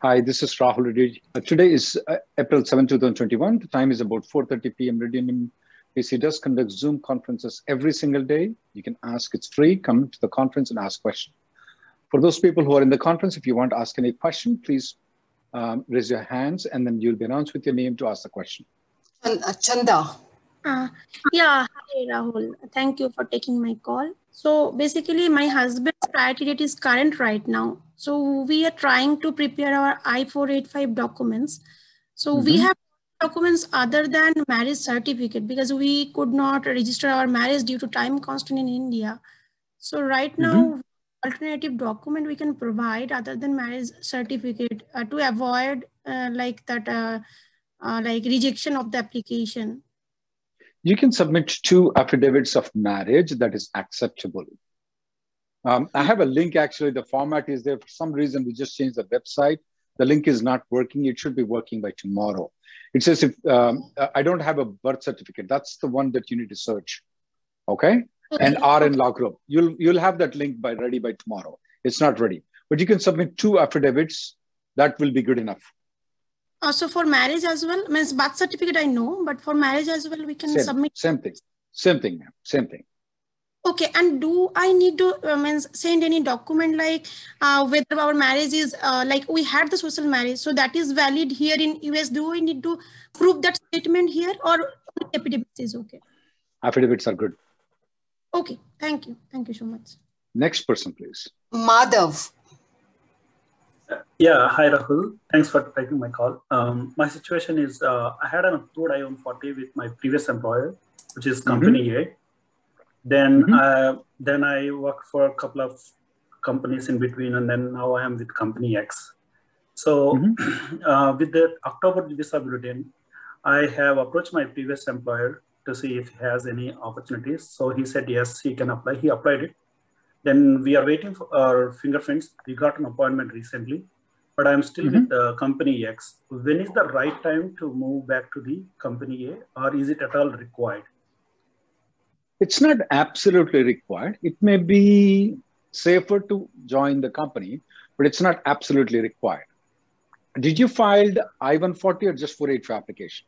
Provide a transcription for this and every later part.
Hi, this is Rahul Reddy. Uh, today is uh, April 7, 2021. The time is about 4.30 p.m. Radian PC does conduct Zoom conferences every single day. You can ask, it's free. Come to the conference and ask questions. For those people who are in the conference, if you want to ask any question, please um, raise your hands and then you'll be announced with your name to ask the question. Uh, Chanda. Uh, yeah, hi Rahul. Thank you for taking my call. So basically, my husband's priority date is current right now. So we are trying to prepare our I-485 documents. So mm-hmm. we have documents other than marriage certificate because we could not register our marriage due to time constraint in India. So right now, mm-hmm. alternative document we can provide other than marriage certificate uh, to avoid uh, like that, uh, uh like rejection of the application. You can submit two affidavits of marriage that is acceptable. Um, I have a link actually. The format is there. For some reason, we just changed the website. The link is not working. It should be working by tomorrow. It says if um, I don't have a birth certificate, that's the one that you need to search. Okay. And RN law group. You'll you'll have that link by ready by tomorrow. It's not ready, but you can submit two affidavits. That will be good enough. Uh, so for marriage as well, means birth certificate I know, but for marriage as well, we can same, submit. Same thing. Same thing, ma'am. Same thing. Okay, and do I need to uh, means send any document like uh, whether our marriage is uh, like we had the social marriage, so that is valid here in US? Do we need to prove that statement here, or affidavits is okay? Affidavits are good. Okay, thank you, thank you so much. Next person, please. Madhav. Yeah, hi Rahul. Thanks for taking my call. Um, my situation is uh, I had an approved I-140 with my previous employer, which is mm-hmm. company mm-hmm. A then mm-hmm. uh, then I worked for a couple of companies in between, and then now I am with company X. So mm-hmm. uh, with the October visa bulletin, I have approached my previous employer to see if he has any opportunities. So he said yes, he can apply. He applied it. Then we are waiting for our fingerprints. We got an appointment recently, but I'm still mm-hmm. with the company X. When is the right time to move back to the company A, or is it at all required? It's not absolutely required. It may be safer to join the company, but it's not absolutely required. Did you file I-140 or just 485 application?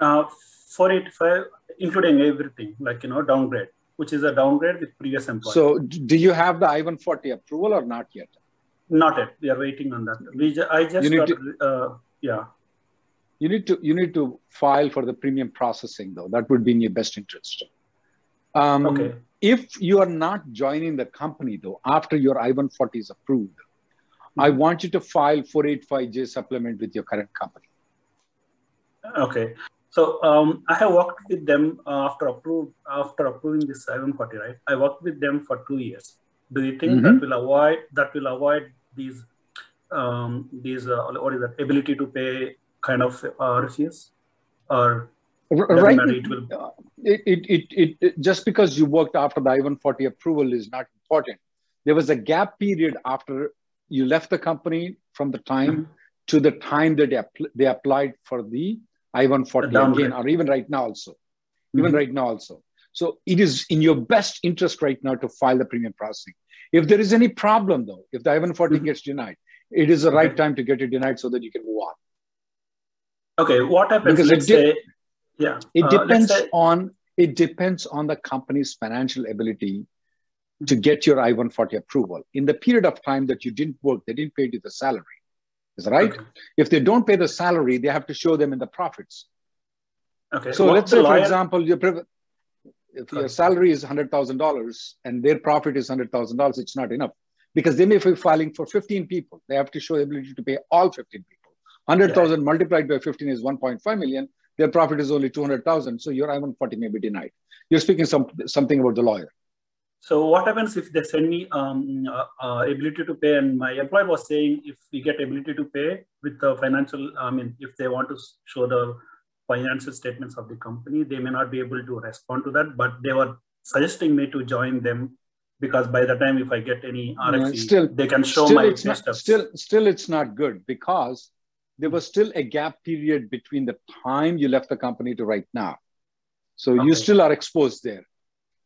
Uh, 485, including everything, like, you know, downgrade, which is a downgrade with previous employer. So do you have the I-140 approval or not yet? Not yet. We are waiting on that. We ju- I just got, to, uh, yeah. You need to you need to file for the premium processing though. That would be in your best interest. Um, okay. If you are not joining the company, though, after your I 140 is approved, mm-hmm. I want you to file 485J supplement with your current company. Okay. So um, I have worked with them uh, after approved after approving this I 140, right? I worked with them for two years. Do you think mm-hmm. that will avoid that will avoid these um, these uh, what is that ability to pay kind of uh, RFEs or right it. Uh, it, it, it, it, just because you worked after the i-140 approval is not important there was a gap period after you left the company from the time mm-hmm. to the time that they, they applied for the i-140 again or even right now also mm-hmm. even right now also so it is in your best interest right now to file the premium processing if there is any problem though if the i-140 mm-hmm. gets denied it is the right time to get it denied so that you can move on okay what happens because let's say yeah. It uh, depends say- on it depends on the company's financial ability to get your I-140 approval. In the period of time that you didn't work, they didn't pay you the salary. Is that right? Okay. If they don't pay the salary, they have to show them in the profits. Okay. So What let's say, for example, your if your salary is hundred thousand dollars and their profit is hundred thousand dollars, it's not enough because they may be filing for fifteen people. They have to show the ability to pay all fifteen people. Hundred thousand multiplied by fifteen is one point five million. Their profit is only two hundred thousand, so your I one forty may be denied. You're speaking some something about the lawyer. So what happens if they send me um, uh, uh, ability to pay and my employer was saying if we get ability to pay with the financial, I mean, if they want to show the financial statements of the company, they may not be able to respond to that, but they were suggesting me to join them because by the time if I get any RFE, still- they can show my not, still, still, it's not good because there was still a gap period between the time you left the company to right now. So you still are exposed there.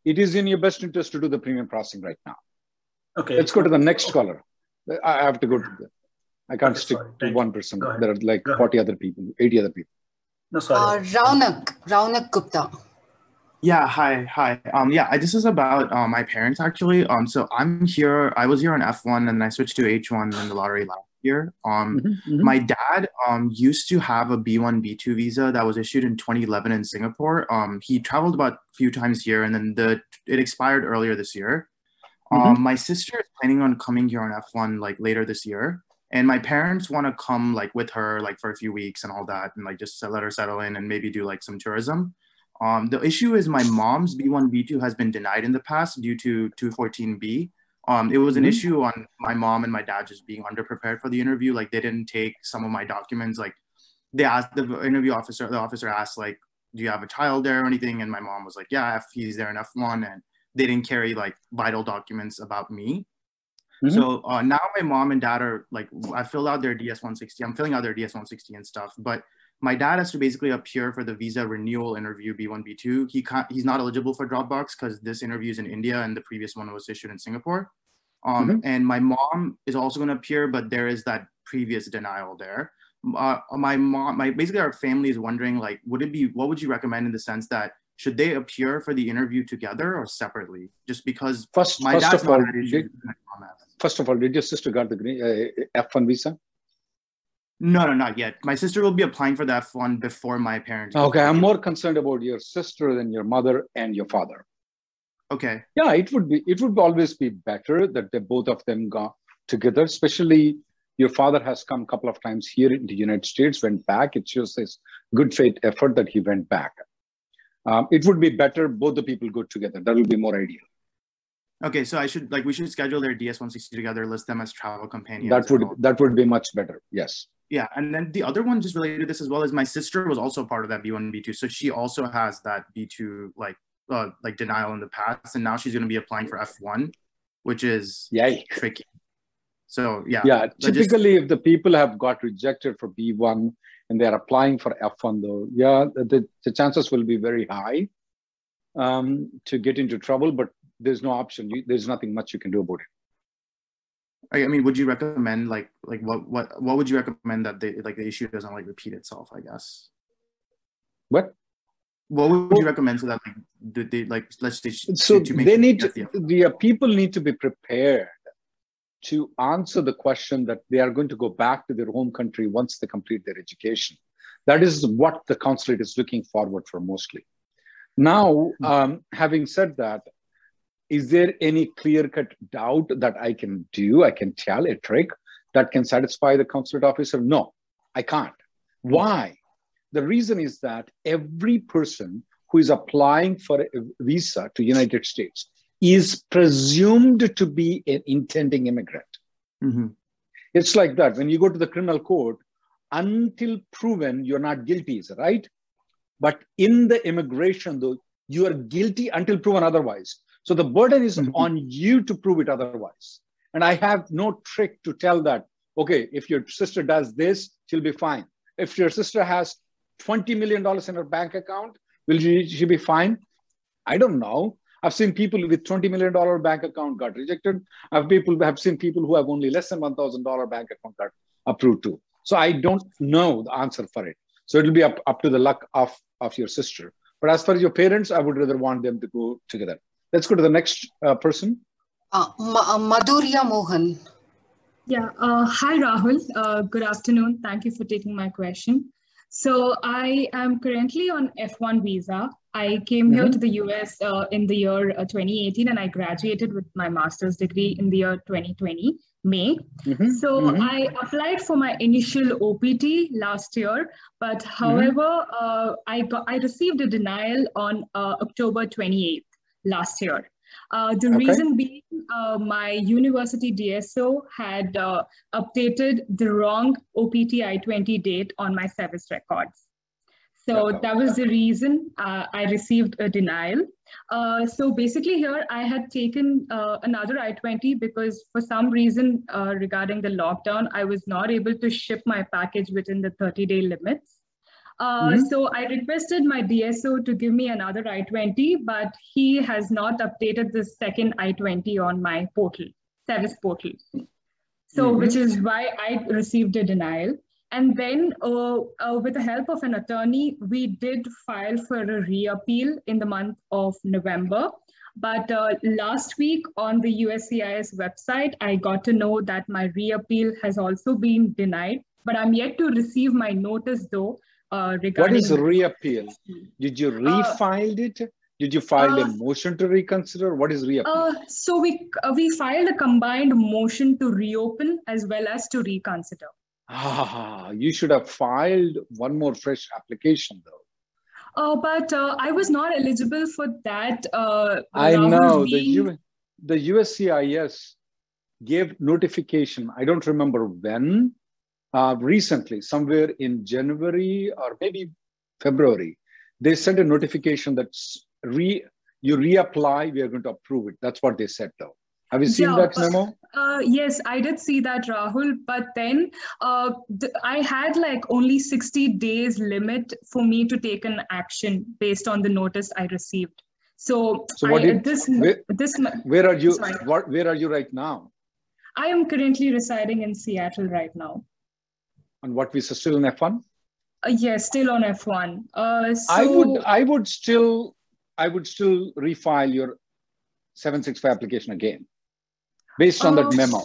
It is in your best interest to do the premium processing right now. okay. Let's go to the next caller. I I have to go to the. I can't Okay, stick sorry. to Thank one person. There are like 40 other people, 80 other people. No, Uh, sorry. Raunak, Raunak Gupta. Yeah, hi, hi. Um, yeah, I, this is about uh, my parents actually. Um, so I'm here. I was here on F1, and I switched to H1 in the lottery last year. Um, Mm-hmm. my dad um used to have a B1 B2 visa that was issued in 2011 in Singapore. Um, he traveled about a few times here, and then the it expired earlier this year. Um, my sister is planning on coming here on F1 like later this year, and my parents want to come like with her like for a few weeks and all that, and like just let her settle in and maybe do like some tourism. Um, the issue is my mom's B1 B2 has been denied in the past due to 214B. Um, it was an Mhm. issue on my mom and my dad just being underprepared for the interview. Like they didn't take some of my documents. Like they asked the interview officer, the officer asked like, "Do you have a child there or anything?" And my mom was like, "Yeah, if he's there in F1," and they didn't carry like vital documents about me. Mhm. So uh, now my mom and dad are like, I filled out their DS160. I'm filling out their DS160 and stuff, but my dad has to basically appear for the visa renewal interview B1 B2. He can't, he's not eligible for Dropbox because this interview is in India and the previous one was issued in Singapore. Um, Mhm. And my mom is also going to appear, but there is that previous denial there. Uh, my mom, my basically our family is wondering like, would it be what would you recommend in the sense that should they appear for the interview together or separately? Just because First, my first dad's of all, did, first of all, did your sister got the green, uh, F1 visa? No, no, not yet. My sister will be applying for the F1 before my parents. Okay, I'm more concerned about your sister than your mother and your father. Okay. Yeah, it would be. It would always be better that they both of them go together. Especially your father has come a couple of times here in the United States, went back. It shows his good faith effort that he went back. Um, it would be better both the people go together. That will be more ideal. Okay, so I should like we should schedule their DS160 together, list them as travel companions. That would that would be much better. Yes. Yeah, and then the other one just related to this as well is my sister was also part of that B1 B2, so she also has that B2 like uh, like denial in the past, and now she's going to be applying for F1, which is Yay. tricky. So yeah, Yeah. that just- Typically, if the people have got rejected for B1 and they're applying for F1, though, yeah, the, the chances will be very high um, to get into trouble. But there's no option. You, there's nothing much you can do about it. I mean, would you recommend like like what what what would you recommend that they like the issue doesn't like repeat itself? I guess. What? What would you recommend so that like did they like let's say so to make they sure need to, the- the people need to be prepared to answer the question that they are going to go back to their home country once they complete their education that is what the consulate is looking forward for mostly now um, having said that is there any clear cut doubt that i can do i can tell a trick that can satisfy the consulate officer no i can't why the reason is that every person who is applying for a visa to United States is presumed to be an intending immigrant. Mhm. It's like that. When you go to the criminal court, until proven, you're not guilty, is right? But in the immigration, though, you are guilty until proven otherwise. So the burden is Mhm. on you to prove it otherwise. And I have no trick to tell that, okay, if your sister does this, she'll be fine. If your sister has $20 million in her bank account, will she, she be fine? I don't know. I've seen people with $20 million bank account got rejected. I've people have seen people who have only less than $1,000 bank account got approved too. So I don't know the answer for it. So it'll be up, up to the luck of, of your sister. But as far as your parents, I would rather want them to go together. Let's go to the next uh, person. Uh, Ma- uh, Madhurya Mohan. Yeah. Uh, hi, Rahul. Uh, good afternoon. Thank you for taking my question. So I am currently on F1 visa. I came mm-hmm. here to the US uh, in the year uh, 2018 and I graduated with my master's degree in the year 2020, May. Mm-hmm. So mm-hmm. I applied for my initial OPT last year, but mm-hmm. however, uh, I, got, I received a denial on uh, October 28th last year. Uh, the okay. reason being uh, my university DSO had uh, updated the wrong OPT I-20 date on my service records. So that was the reason uh, I received a denial. Uh, so basically here I had taken uh, another I-20 because for some reason regarding the lockdown, I was not able to ship my package within the 30 day limits. Uh, mm-hmm. So I requested my DSO to give me another I-20, but he has not updated the second I-20 on my portal, service portal. So mm-hmm. which is why I received a denial. And then uh, uh, with the help of an attorney, we did file for a reappeal in the month of November. But uh, last week on the USCIS website, I got to know that my reappeal has also been denied. But I'm yet to receive my notice though, uh, regarding. What is reappeal? Did you uh, refile it? Did you file uh, a motion to reconsider? What is reappeal? Uh, so we uh, we filed a combined motion to reopen as well as to reconsider. Ah, you should have filed one more fresh application though. Uh, but uh, I was not eligible for that. Uh, I know the U- the USCIS gave notification. I don't remember when, uh, recently, somewhere in January or maybe February, they sent a notification that re, you reapply, we are going to approve it. That's what they said though. Have you seen yeah, that memo? Uh, yes, I did see that, Rahul. But then uh, th- I had like only 60 days limit for me to take an action based on the notice I received. So, so what I, did, this, where, this, where are you? What, where are you right now? I am currently residing in Seattle right now on what visa? Still on F1? Uh, yes, still on F1. Uh, so... I would I would still I would still refile your 765 application again based on uh, that memo.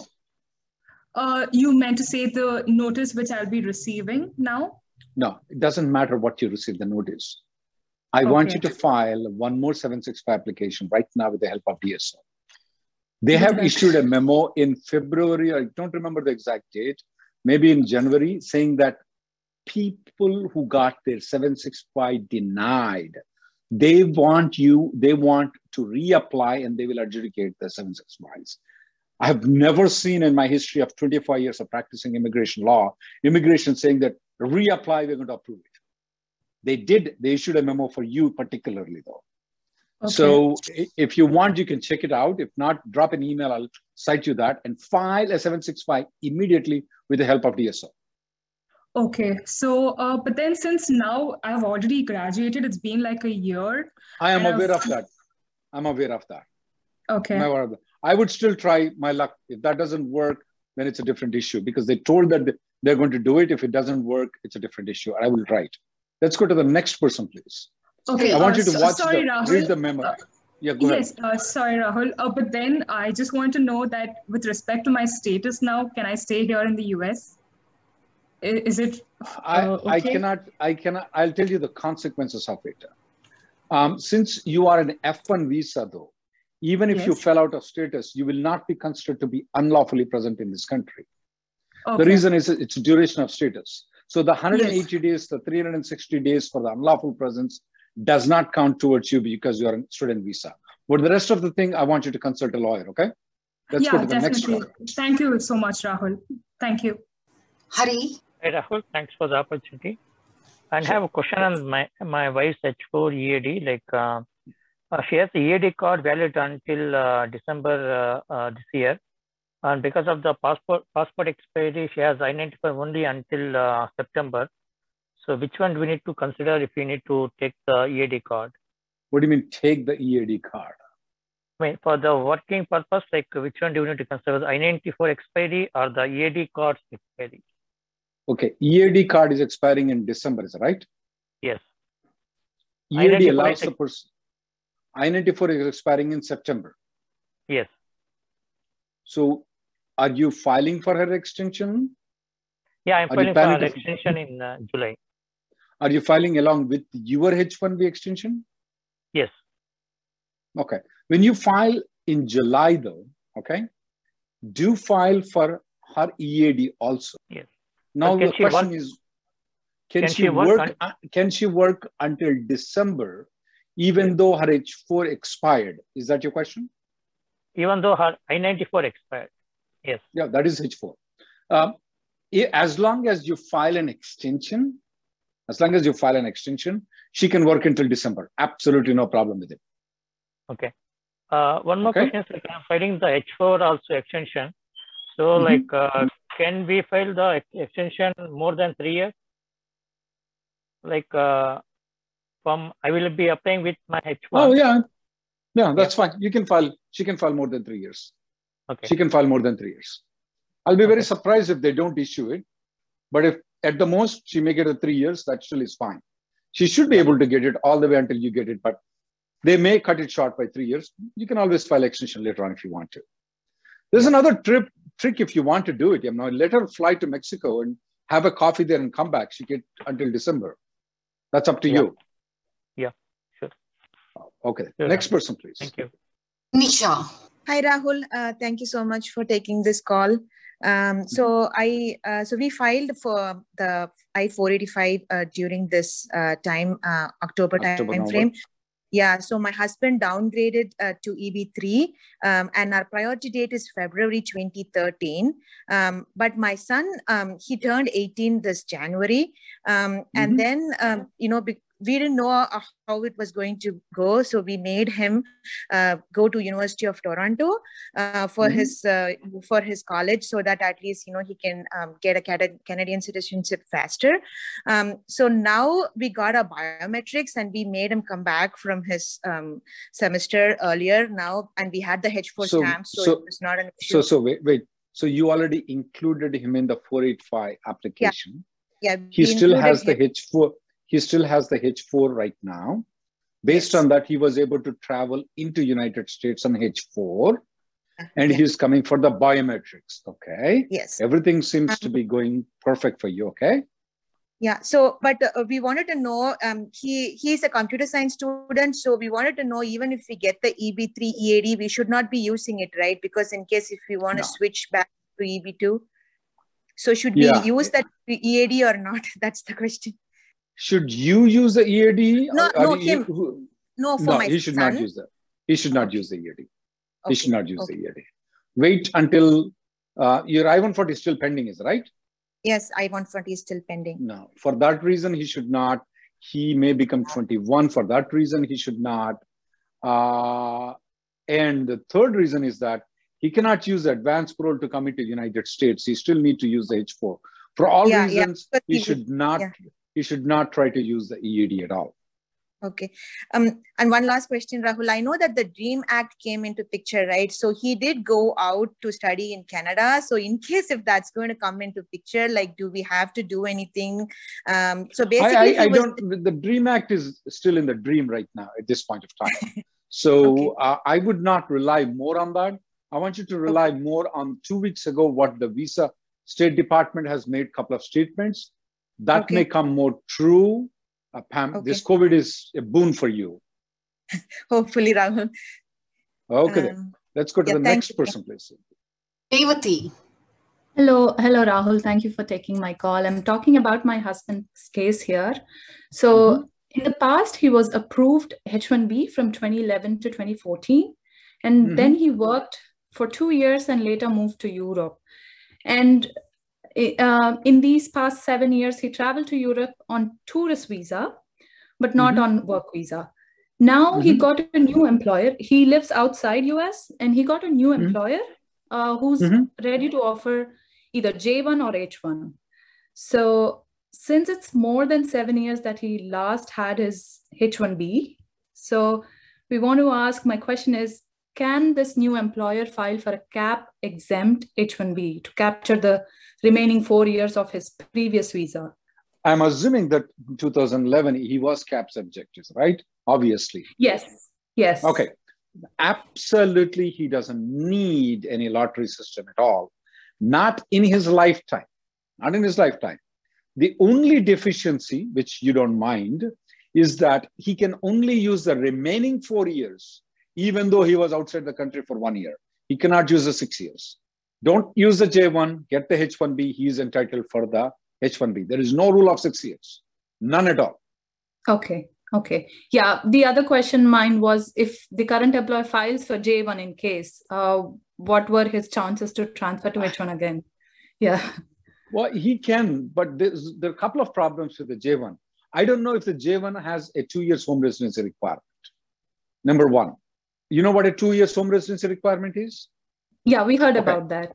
Uh, you meant to say the notice which I'll be receiving now? No, it doesn't matter what you receive the notice. I okay. want you to file one more 765 application right now with the help of DSO. They have issued a memo in February, I don't remember the exact date, maybe in January, saying that people who got their 765 denied, they want you, they want to reapply and they will adjudicate the 765s. I have never seen in my history of 25 years of practicing immigration law, immigration saying that reapply, we're going to approve it. They did, they issued a memo for you particularly though. Okay. So if you want, you can check it out. If not, drop an email. I'll cite you that and file a 765 immediately with the help of DSO. Okay. So, uh, but then since now I've already graduated, it's been like a year. I am aware of that. I'm aware of that. Okay. I would still try my luck. If that doesn't work, then it's a different issue because they told that they're going to do it. If it doesn't work, it's a different issue. I will write. Let's go to the next person, please. Okay. I want uh, you to watch sorry, the, read the memo. Yeah, yes, uh, sorry, Rahul. Uh, but then I just want to know that with respect to my status now, can I stay here in the US? Is it? I, uh, okay? I cannot. I cannot. I'll tell you the consequences of it. Um, since you are an F1 visa, though, even if yes. you fell out of status, you will not be considered to be unlawfully present in this country. Okay. The reason is its duration of status. So the 180 yes. days, the 360 days for the unlawful presence does not count towards you because you're a student visa. But the rest of the thing, I want you to consult a lawyer, okay? Let's yeah, go to the definitely. next one. Thank you so much, Rahul. Thank you. Hari. Hey, Rahul, thanks for the opportunity. I have a question on my, my wife's H4 EAD. Like, uh, uh, she has the EAD card valid until uh, December uh, uh, this year. And because of the passport passport expiry, she has I-95 only until uh, September. So which one do we need to consider if we need to take the EAD card? What do you mean take the EAD card? I mean, for the working purpose, like which one do you need to consider, the I-94 expiry or the EAD card's expiry? Okay, EAD card is expiring in December, is that right? Yes. EAD allows the person, I-94 is expiring in September. Yes. So are you filing for her extension? Yeah, I'm filing for her extension in uh, July. Are you filing along with your H1B extension? Yes. Okay. When you file in July, though, okay, do file for her EAD also. Yes. Now the question work? is, can, can she, she, work? work un- can she work until December, even yes. though her H4 expired? Is that your question? Even though her I-94 expired. Yes. Yeah, that is H4. Um, as long as you file an extension, as long as you file an extension, she can work until December. Absolutely no problem with it. Okay. Uh, one more okay. question is like I'm filing the H4 also extension. So mm-hmm. like, uh, can we file the extension more than three years? Like uh, from, I will be applying with my H1. Oh yeah. Yeah, that's yeah. fine. You can file, she can file more than three years. Okay. She can file more than three years. I'll be very surprised if they don't issue it. But if at the most she may get a three years, that still is fine. She should be able to get it all the way until you get it, but they may cut it short by three years. You can always file extension later on if you want to. There's another trip trick if you want to do it. You know, let her fly to Mexico and have a coffee there and come back. She get until December. That's up to yeah. you. Yeah, sure. Okay. Sure. Next person, please. Thank you. Nisha. Hi, Rahul. Uh, thank you so much for taking this call. Um, so I uh, so we filed for the I four eighty five uh, during this uh, time uh, October, October time frame. Yeah, so my husband downgraded uh, to EB3, um, and our priority date is February 2013. Um, but my son, um, he turned 18 this January, um, and mm-hmm. then um, you know we didn't know uh, how it was going to go so we made him uh, go to university of toronto uh, for mm-hmm. his uh, for his college so that at least you know he can um, get a canadian citizenship faster. Um, so now we got our biometrics and we made him come back from his um, semester earlier now and we had the h4 so, stamp so, so, it was not an issue. so so wait wait. So you already included him in the 485 application yeah, yeah he still has him. the h4 he still has the H4 right now. Based on that, he was able to travel into United States on H4 and he's coming for the biometrics. Okay. Yes. Everything seems to be going perfect for you. Okay. Yeah. So, but uh, we wanted to know. Um, he he's a computer science student, so we wanted to know even if we get the EB3 EAD, we should not be using it, right? Because in case if we want to no. switch back to EB2, so should we yeah. use that EAD or not? That's the question should you use the EAD? No, no, him. Who, no, for no, my he should son. not use that. He should not use the EAD. Okay. He should not use okay. the EAD. Wait until uh, your I-140 is still pending, is right? Yes, I-140 is still pending. No, for that reason, he should not. He may become 21. For that reason, he should not. Uh, and the third reason is that he cannot use the advanced parole to come into the United States. He still need to use the H4. For all yeah, reasons, yeah. he, he should not yeah you should not try to use the EAD at all. Okay. Um, and one last question, Rahul. I know that the DREAM Act came into picture, right? So he did go out to study in Canada. So in case if that's going to come into picture, like, do we have to do anything? Um, so basically, I, I, I don't. The DREAM Act is still in the dream right now at this point of time. So okay. uh, I would not rely more on that. I want you to rely okay. more on two weeks ago what the Visa State Department has made a couple of statements that okay. may come more true. Uh, Pam, okay. this COVID is a boon for you. Hopefully, Rahul. Okay, um, let's go to yeah, the next you. person, please. Devati. Hello, hello, Rahul. Thank you for taking my call. I'm talking about my husband's case here. So, mm-hmm. in the past, he was approved H1B from 2011 to 2014, and mm-hmm. then he worked for two years and later moved to Europe. And uh, in these past seven years, he traveled to Europe on tourist visa, but not mm-hmm. on work visa. Now mm-hmm. he got a new employer. He lives outside US, and he got a new mm-hmm. employer uh, who's mm-hmm. ready to offer either J1 or H1. So since it's more than seven years that he last had his H1B, so we want to ask. My question is: Can this new employer file for a cap exempt H1B to capture the remaining four years of his previous visa. I'm assuming that 2011 he was cap subject, right? Obviously. Yes. Yes. Okay. Absolutely, he doesn't need any lottery system at all. not in his lifetime, not in his lifetime. The only deficiency, which you don't mind, is that he can only use the remaining four years, even though he was outside the country for one year. He cannot use the six years. Don't use the J1, get the H1B, he is entitled for the H1B. There is no rule of six years, none at all. Okay. Okay. Yeah. The other question mine was if the current employer files for J1 in case, uh, what were his chances to transfer to H1 again? Yeah. Well, he can, but there's, there are a couple of problems with the J1. I don't know if the J1 has a two years home residency requirement. Number one, you know what a two years home residency requirement is? Yeah, we heard okay. about that.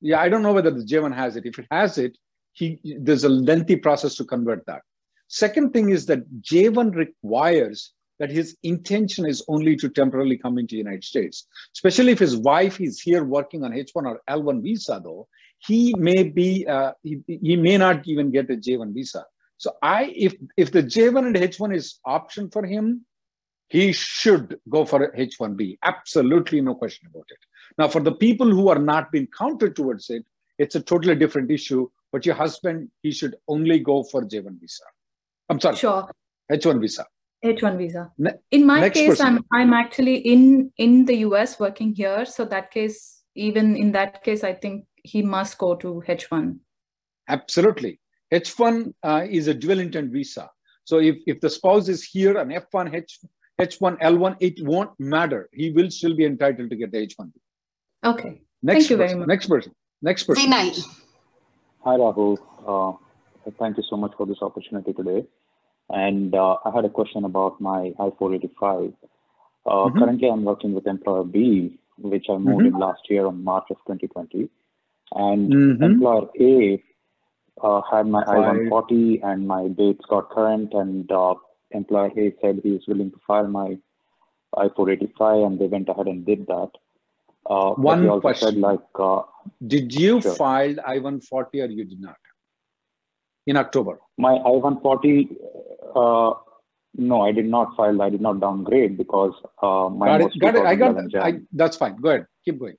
Yeah, I don't know whether the J1 has it. If it has it, he there's a lengthy process to convert that. Second thing is that J1 requires that his intention is only to temporarily come into the United States. Especially if his wife is here working on H1 or L1 visa, though, he may be uh, he, he may not even get a J1 visa. So I if if the J1 and H1 is option for him, he should go for H1B. Absolutely no question about it. Now, for the people who are not being counted towards it, it's a totally different issue. But your husband, he should only go for J1 visa. I'm sorry. Sure. H1 visa. H1 visa. Ne in my case, person. I'm I'm actually in in the US working here. So that case, even in that case, I think he must go to H1. Absolutely. H1 uh, is a dual intent visa. So if, if the spouse is here on F1, H, H1, L1, it won't matter. He will still be entitled to get the H1B. Okay. Next Thank you person. very much. Next person. Next person. Vinay. Hi, Rahul. Uh, thank you so much for this opportunity today. And uh, I had a question about my I-485. Uh, mm-hmm. Currently, I'm working with employer B, which I moved mm-hmm. in last year on March of 2020. And mm-hmm. employer A uh, had my I-140 and my dates got current, and uh, employer A said he is willing to file my I-485, and they went ahead and did that. Uh, One question. Said, like, uh, did you sure. file I-140 or you did not? in October? My I-140, uh, no, I did not file. I did not downgrade because uh, my got it. Got it. I got I, that's fine. Go ahead. Keep going.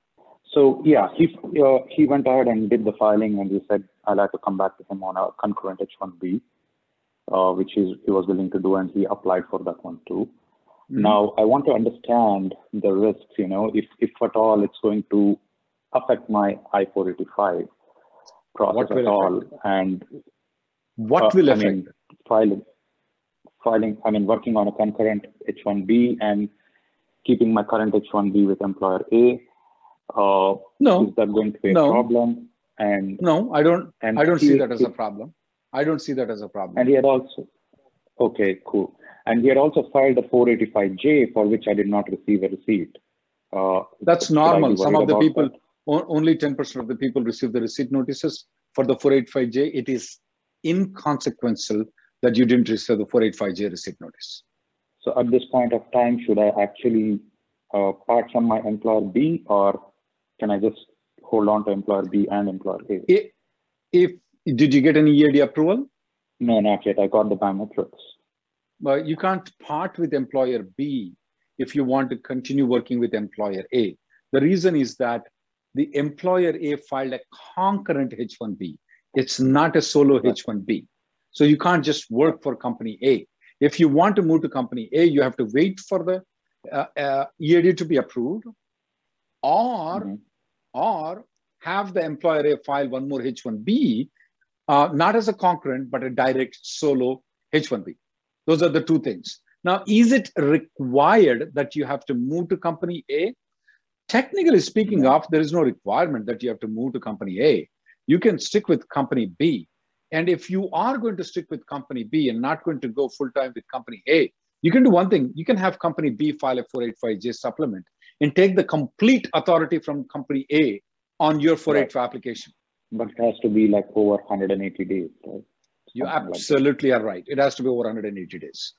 So yeah, he uh, he went ahead and did the filing, and he said I'll have to come back to him on a concurrent H1B, uh, which is he was willing to do, and he applied for that one too. Mm-hmm. Now I want to understand the risks. You know, if if at all it's going to affect my I-485 process at all, and what uh, will affect? I mean, filing, filing. I mean, working on a concurrent H1B and keeping my current H1B with employer A. Uh, no, is that going to be a no. problem? And no, I don't. And I don't see that as a problem. I don't see that as a problem. And he had also, okay, cool. And he had also filed a 485J for which I did not receive a receipt. Uh, That's normal. Some of the people, that? only 10% of the people receive the receipt notices. For the 485J, it is inconsequential that you didn't receive the 485J receipt notice. So at this point of time, should I actually uh, part from my employer B or can I just hold on to employer B and employer A? If, if did you get any EAD approval? No, not yet. I got the biometrics. But you can't part with employer B if you want to continue working with employer A. The reason is that the employer A filed a concurrent H1B it's not a solo H1B. So you can't just work for company A. If you want to move to company A, you have to wait for the uh, uh, EAD to be approved or, mm-hmm. or have the employer A file one more H1B, uh, not as a concurrent, but a direct solo H1B. Those are the two things. Now, is it required that you have to move to company A? Technically speaking, mm-hmm. of there is no requirement that you have to move to company A you can stick with company B. And if you are going to stick with company B and not going to go full time with company A, you can do one thing. You can have company B file a 485J supplement and take the complete authority from company A on your 485 right. application. But it has to be like over 180 days, right? You absolutely like are right. It has to be over 180 days.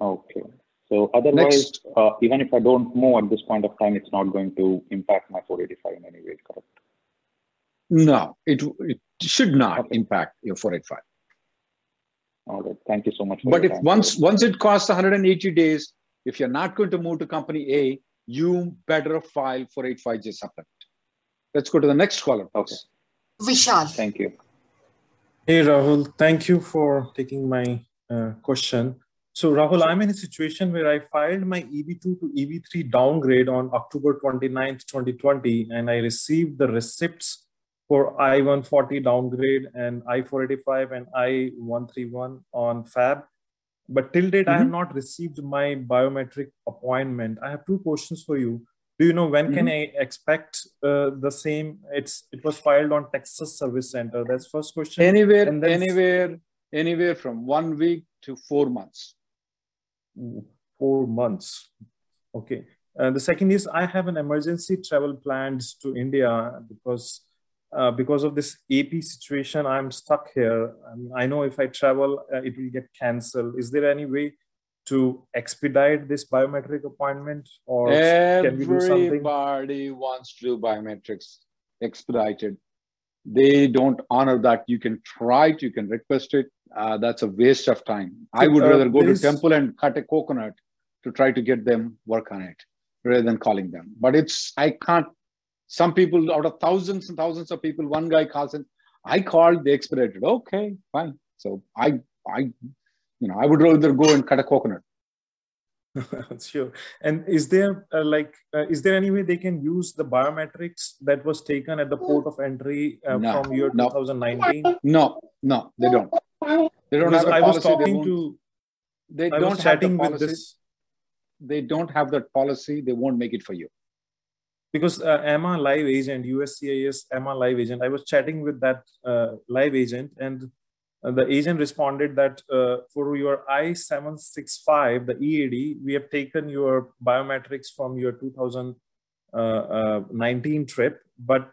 Okay. So otherwise, uh, even if I don't move at this point of time, it's not going to impact my 485 in any way, correct? No, it, it should not okay. impact your 485. All right. Thank you so much. but if time. once once it costs 180 days, if you're not going to move to company A, you better file 485J supplement. Let's go to the next caller. Okay. Vishal. Thank you. Hey, Rahul. Thank you for taking my uh, question. So, Rahul, I'm in a situation where I filed my EB2 to EB3 downgrade on October 29th, 2020, and I received the receipts for I-140 downgrade and I-485 and I-131 on FAB. But till date, mm-hmm. I have mm-hmm. not received my biometric appointment. I have two questions for you. Do you know when mm-hmm. can I expect uh, the same? It's it was filed on Texas Service Center. That's first question. Anywhere, anywhere, anywhere from one week to four months. Four months. Okay. Uh, the second is I have an emergency travel plans to India because uh, because of this AP situation, I'm stuck here. I, mean, I know if I travel, uh, it will get canceled. Is there any way to expedite this biometric appointment, or Everybody can we do something? Everybody wants to do biometrics expedited. They don't honor that. You can try it, you can request it. Uh, that's a waste of time. I would uh, rather go to is... temple and cut a coconut to try to get them work on it rather than calling them. But it's I can't some people out of thousands and thousands of people, one guy calls and I called, they expedited. Okay, fine. So I, I, you know, I would rather go and cut a coconut. sure. And is there uh, like, uh, is there any way they can use the biometrics that was taken at the port of entry uh, no, from year 2019? No, no, they don't. They don't because have I was talking they to. They I don't have the policy. They don't have that policy. They won't make it for you because uh, Emma live agent, USCIS Emma live agent, I was chatting with that uh, live agent and uh, the agent responded that uh, for your I-765, the EAD, we have taken your biometrics from your 2019 uh, uh, trip, but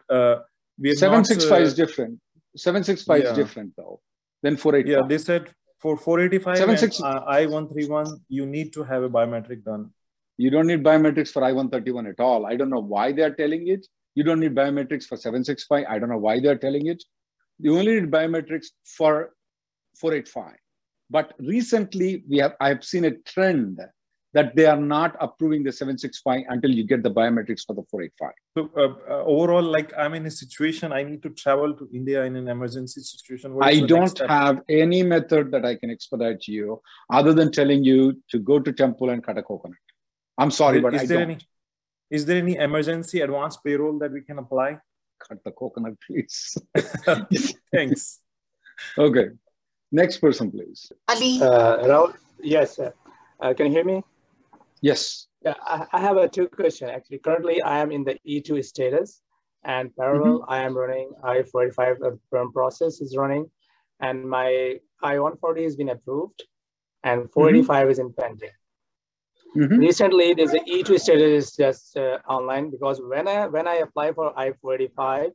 we have 765 not, is different. 765 yeah. is different though than 485. Yeah, they said for 485 and I-131, you need to have a biometric done. You don't need biometrics for I-131 at all. I don't know why they're telling it. You don't need biometrics for 765. I don't know why they're telling it. You only need biometrics for 485. But recently, we have I have seen a trend that they are not approving the 765 until you get the biometrics for the 485. So uh, uh, overall, like I'm in a situation, I need to travel to India in an emergency situation. I don't have any method that I can expedite you other than telling you to go to temple and cut a coconut. I'm sorry, is, but is I there don't. Any, is there any emergency advance parole that we can apply? Cut the coconut, please. Thanks. okay. Next person, please. Ali. Uh, Rahul, yes. Uh, can you hear me? Yes. Yeah, I, I have a two question actually. Currently, I am in the E2 status, and parallel, mm-hmm. I am running I-45 uh, firm process is running, and my I-140 has been approved, and 485 mm-hmm. is in pending. Mm-hmm. Recently, there's an E2 status just uh, online because when I when I apply for I-485,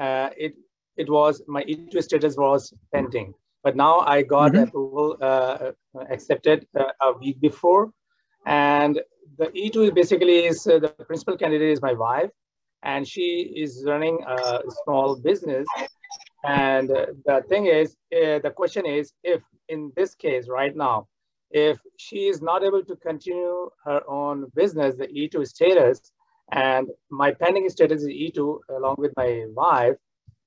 uh, it it was my E2 status was pending, but now I got mm-hmm. approval uh, accepted uh, a week before, and the E2 basically is uh, the principal candidate is my wife, and she is running a small business. And uh, the thing is, the question is, if in this case right now, if she is not able to continue her own business, the E2 status, and my pending status is E2 along with my wife.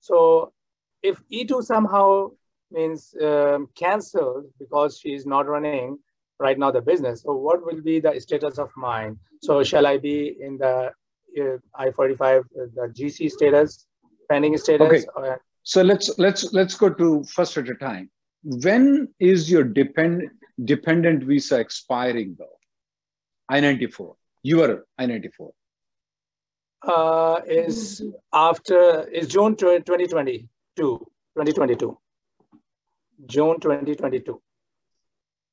So if E2 somehow means um, canceled because she is not running right now the business, so what will be the status of mine? So shall I be in the uh, I-45, uh, the GC status, pending status? Okay. Or... So let's let's let's go to first at a time. When is your depend dependent visa expiring though? I-94, your I-94. Uh, is after, is June 2022, 2022. June 2022.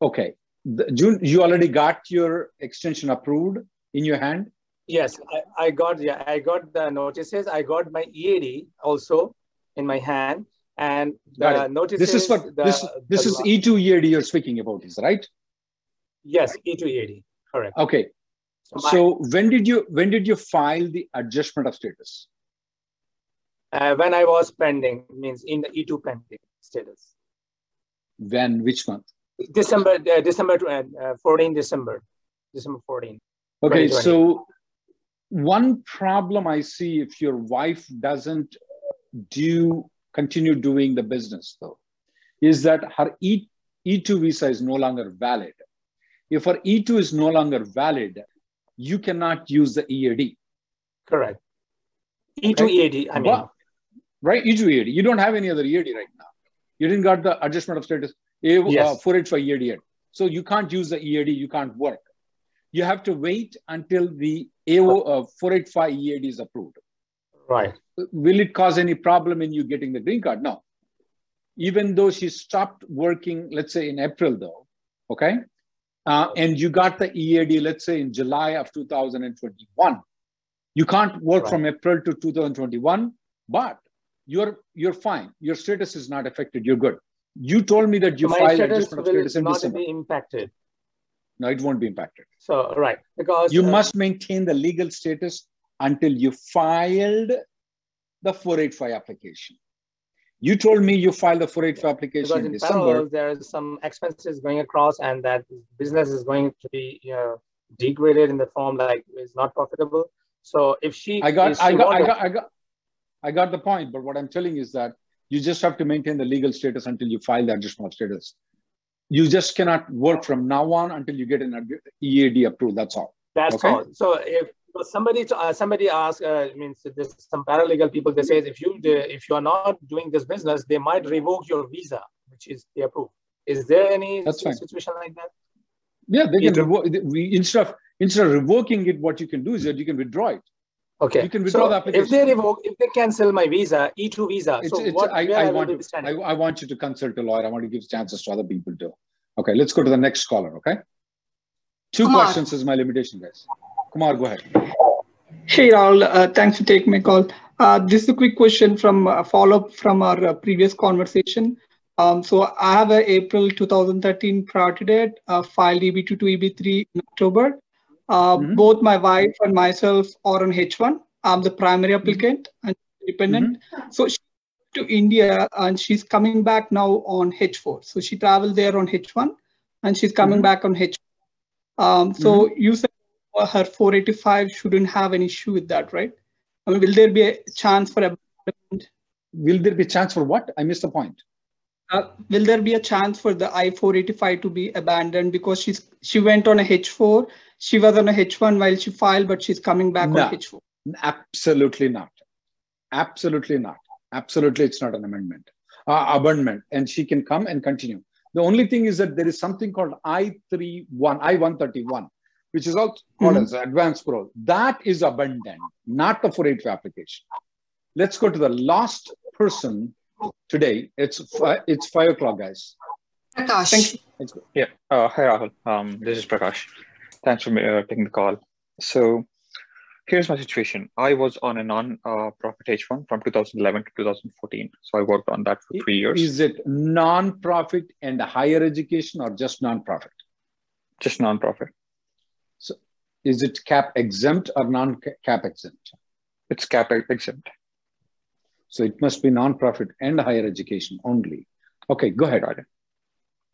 Okay. The, June, you already got your extension approved in your hand? Yes, I, I got, yeah, I got the notices. I got my EAD also in my hand and the notices. This is for the, this. This is E2 EAD you're speaking about, is right? Yes, E2 EAD, correct. Okay. So, my, so, when did you when did you file the adjustment of status? Uh, when I was pending, means in the E2 pending status. When which month? December, uh, December uh, 14 December, December 14. Okay, so one problem I see if your wife doesn't do continue doing the business though, is that her E, E2 visa is no longer valid. If her E2 is no longer valid, you cannot use the EAD. Correct. E2 right? EAD, I mean. But, right, E2 EAD. You don't have any other EAD right now. You didn't got the adjustment of status, A, uh, yes. uh, 485 EAD yet. So you can't use the EAD, you can't work. You have to wait until the AO uh, 485 EAD is approved. Right. Will it cause any problem in you getting the green card? No. Even though she stopped working, let's say in April, though, okay, uh, and you got the EAD, let's say in July of 2021, you can't work right. from April to 2021, but you're you're fine. Your status is not affected. You're good. You told me that you My filed status adjustment of status in not December. be impacted. No, it won't be impacted. So right, because you uh, must maintain the legal status until you filed the 485 application. You told me you filed the 485 application because in, in December. Parallel, there is some expenses going across, and that business is going to be you know, degraded in the form like it's not profitable. So if she, I got, I got, I got, I got, I got the point. But what I'm telling is that you just have to maintain the legal status until you file the additional status. You just cannot work from now on until you get an EAD approved. That's all. That's okay? all. So if somebody uh, somebody asked uh, means there's some paralegal people they say if you if you are not doing this business they might revoke your visa which is they approve is there any That's situation fine. like that yeah they can revoke we instead of instead of revoking it what you can do is that you can withdraw it okay you can withdraw so the application if they revoke if they cancel my visa e2 visa it's, so it's, what, I, I, I want to, I, I want you to consult a lawyer i want to give chances to other people too okay let's go to the next caller okay two Come questions is my limitation guys Kumar, go ahead. Hey, Rahul. Uh, thanks for taking my call. Uh, this is a quick question from a uh, follow-up from our uh, previous conversation. Um, so I have an April 2013 priority date, uh, filed EB2 to EB3 in October. Uh, mm-hmm. Both my wife and myself are on H1. I'm the primary mm-hmm. applicant and dependent. Mm-hmm. So she to India and she's coming back now on H4. So she traveled there on H1 and she's coming mm-hmm. back on H1. Um, so mm-hmm. you said her 485 shouldn't have an issue with that, right? I mean, will there be a chance for abandonment? Will there be a chance for what? I missed the point. Uh, will there be a chance for the I-485 to be abandoned because she's she went on a H4, she was on a H1 while she filed, but she's coming back no, on H4? Absolutely not. Absolutely not. Absolutely, it's not an amendment, uh, abandonment, and she can come and continue. The only thing is that there is something called I-31, I-131, which is also called mm-hmm. as advance parole. That is abundant, not the 485 application. Let's go to the last person today. It's it's five o'clock, guys. Prakash. Thank you. Yeah. Uh, hi, Rahul. Um, this is Prakash. Thanks for uh, taking the call. So here's my situation. I was on a non-profit H1 from 2011 to 2014. So I worked on that for three years. Is it non-profit and higher education or just non-profit? Just non-profit. So is it cap exempt or non-cap exempt? It's cap exempt. So it must be non-profit and higher education only. Okay, go ahead, Arden.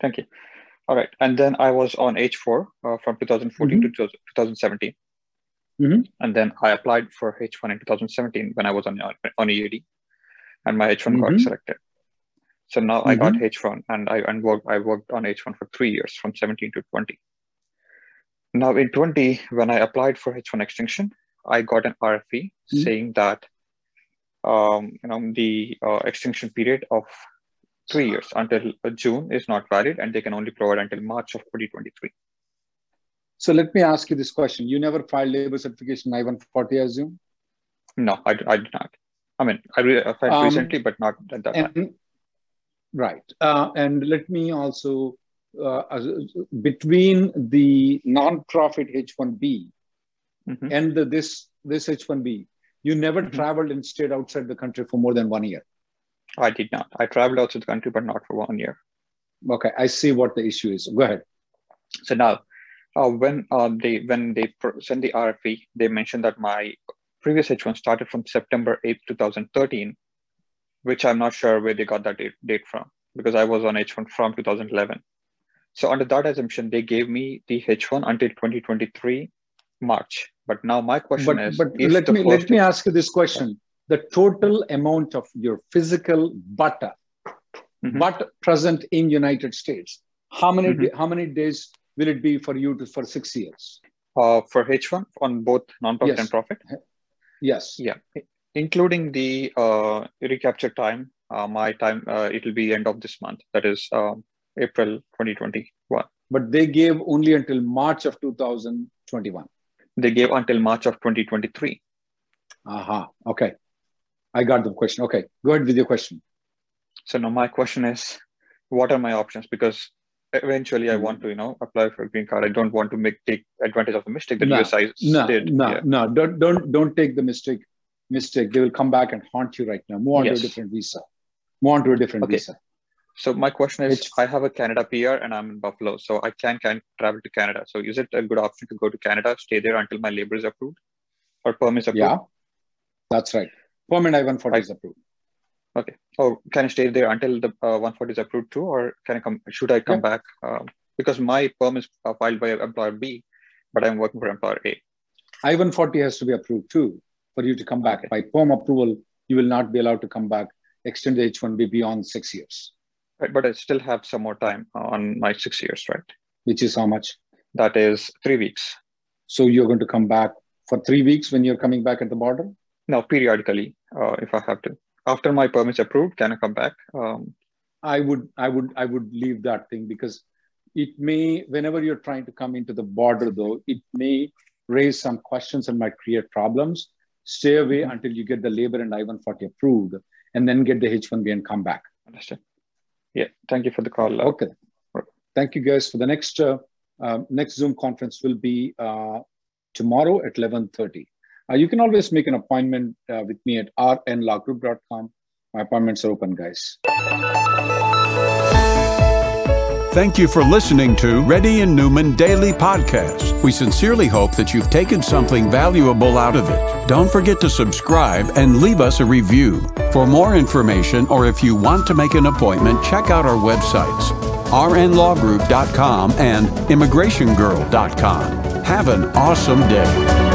Thank you. All right, and then I was on H4 uh, from 2014 mm-hmm. to 2017. Mm-hmm. And then I applied for H1 in 2017 when I was on, on EAD, and my H1 mm-hmm. got selected. So now I got H1, mm-hmm. and I and worked I worked on H1 for three years, from 17 to 20. Now in 20, when I applied for H1 extension, I got an RFE mm-hmm. saying that um, you know the uh, extension period of three years until June is not valid, and they can only provide until March of 2023. So let me ask you this question: You never filed labor certification I-140, I assume? No, I, I did not. I mean, I, re- I filed um, recently, but not at that and, time. Right, uh, and let me also uh, between the non-profit H-1B mm-hmm. and the, this this H-1B, you never mm-hmm. traveled and stayed outside the country for more than one year. I did not. I traveled outside the country, but not for one year. Okay, I see what the issue is. Go ahead. So now, uh, when uh, they when they sent the RFE, they mentioned that my previous H1 started from September 8, 2013, which I'm not sure where they got that date, date from because I was on H1 from 2011. So under that assumption, they gave me the H1 until 2023 March. But now my question but, is, but is let me let me ask you this question: the total amount of your physical butter, mm-hmm. butt present in United States. How many mm-hmm. how many days will it be for you to for six years? Uh, for H1 on both non-profit yes. and profit. Yes. Yeah, including the uh, recapture time. Uh, my time uh, it will be end of this month. That is um, April 2021. But they gave only until March of 2021. They gave until March of 2023. Aha. Uh-huh. Okay. I got the question. Okay. Go ahead with your question. So now my question is, what are my options? Because eventually I want to, you know, apply for a green card. I don't want to make take advantage of the mistake that no, USI no, did. No, yeah. no, don't don't don't take the mistake. Mistake. They will come back and haunt you right now. Move on yes. to a different visa. Move on to a different okay. visa. So my question is, I have a Canada PR and I'm in Buffalo, so I can can travel to Canada. So is it a good option to go to Canada, stay there until my labor is approved, or perm is approved? Yeah, that's right. Permanent I-140 is approved. Okay. Oh, can I stay there until the uh, 140 is approved too, or can I come? Should I come yeah. back? Um, because my perm is uh, filed by employer B, but I'm working for employer A. I-140 has to be approved too for you to come back. Okay. By perm approval, you will not be allowed to come back, extend the H-1B beyond six years. Right, but I still have some more time on my six years, right? Which is how much? That is three weeks. So you're going to come back for three weeks when you're coming back at the border? No, periodically, uh, if I have to after my permit approved, can I come back? Um, I would, I would, I would leave that thing because it may, whenever you're trying to come into the border, though, it may raise some questions and might create problems. Stay away mm-hmm. until you get the labor and I-140 approved, and then get the H-1B and come back. Understood. Yeah. Thank you for the call. Okay. Thank you, guys. For the next uh, uh, next Zoom conference will be uh, tomorrow at 11:30. Uh, you can always make an appointment uh, with me at rnlawgroup.com. My appointments are open, guys. Thank you for listening to Reddy and Neumann Daily Podcast. We sincerely hope that you've taken something valuable out of it. Don't forget to subscribe and leave us a review. For more information or if you want to make an appointment, check out our websites rnlawgroup.com and immigrationgirl.com. Have an awesome day.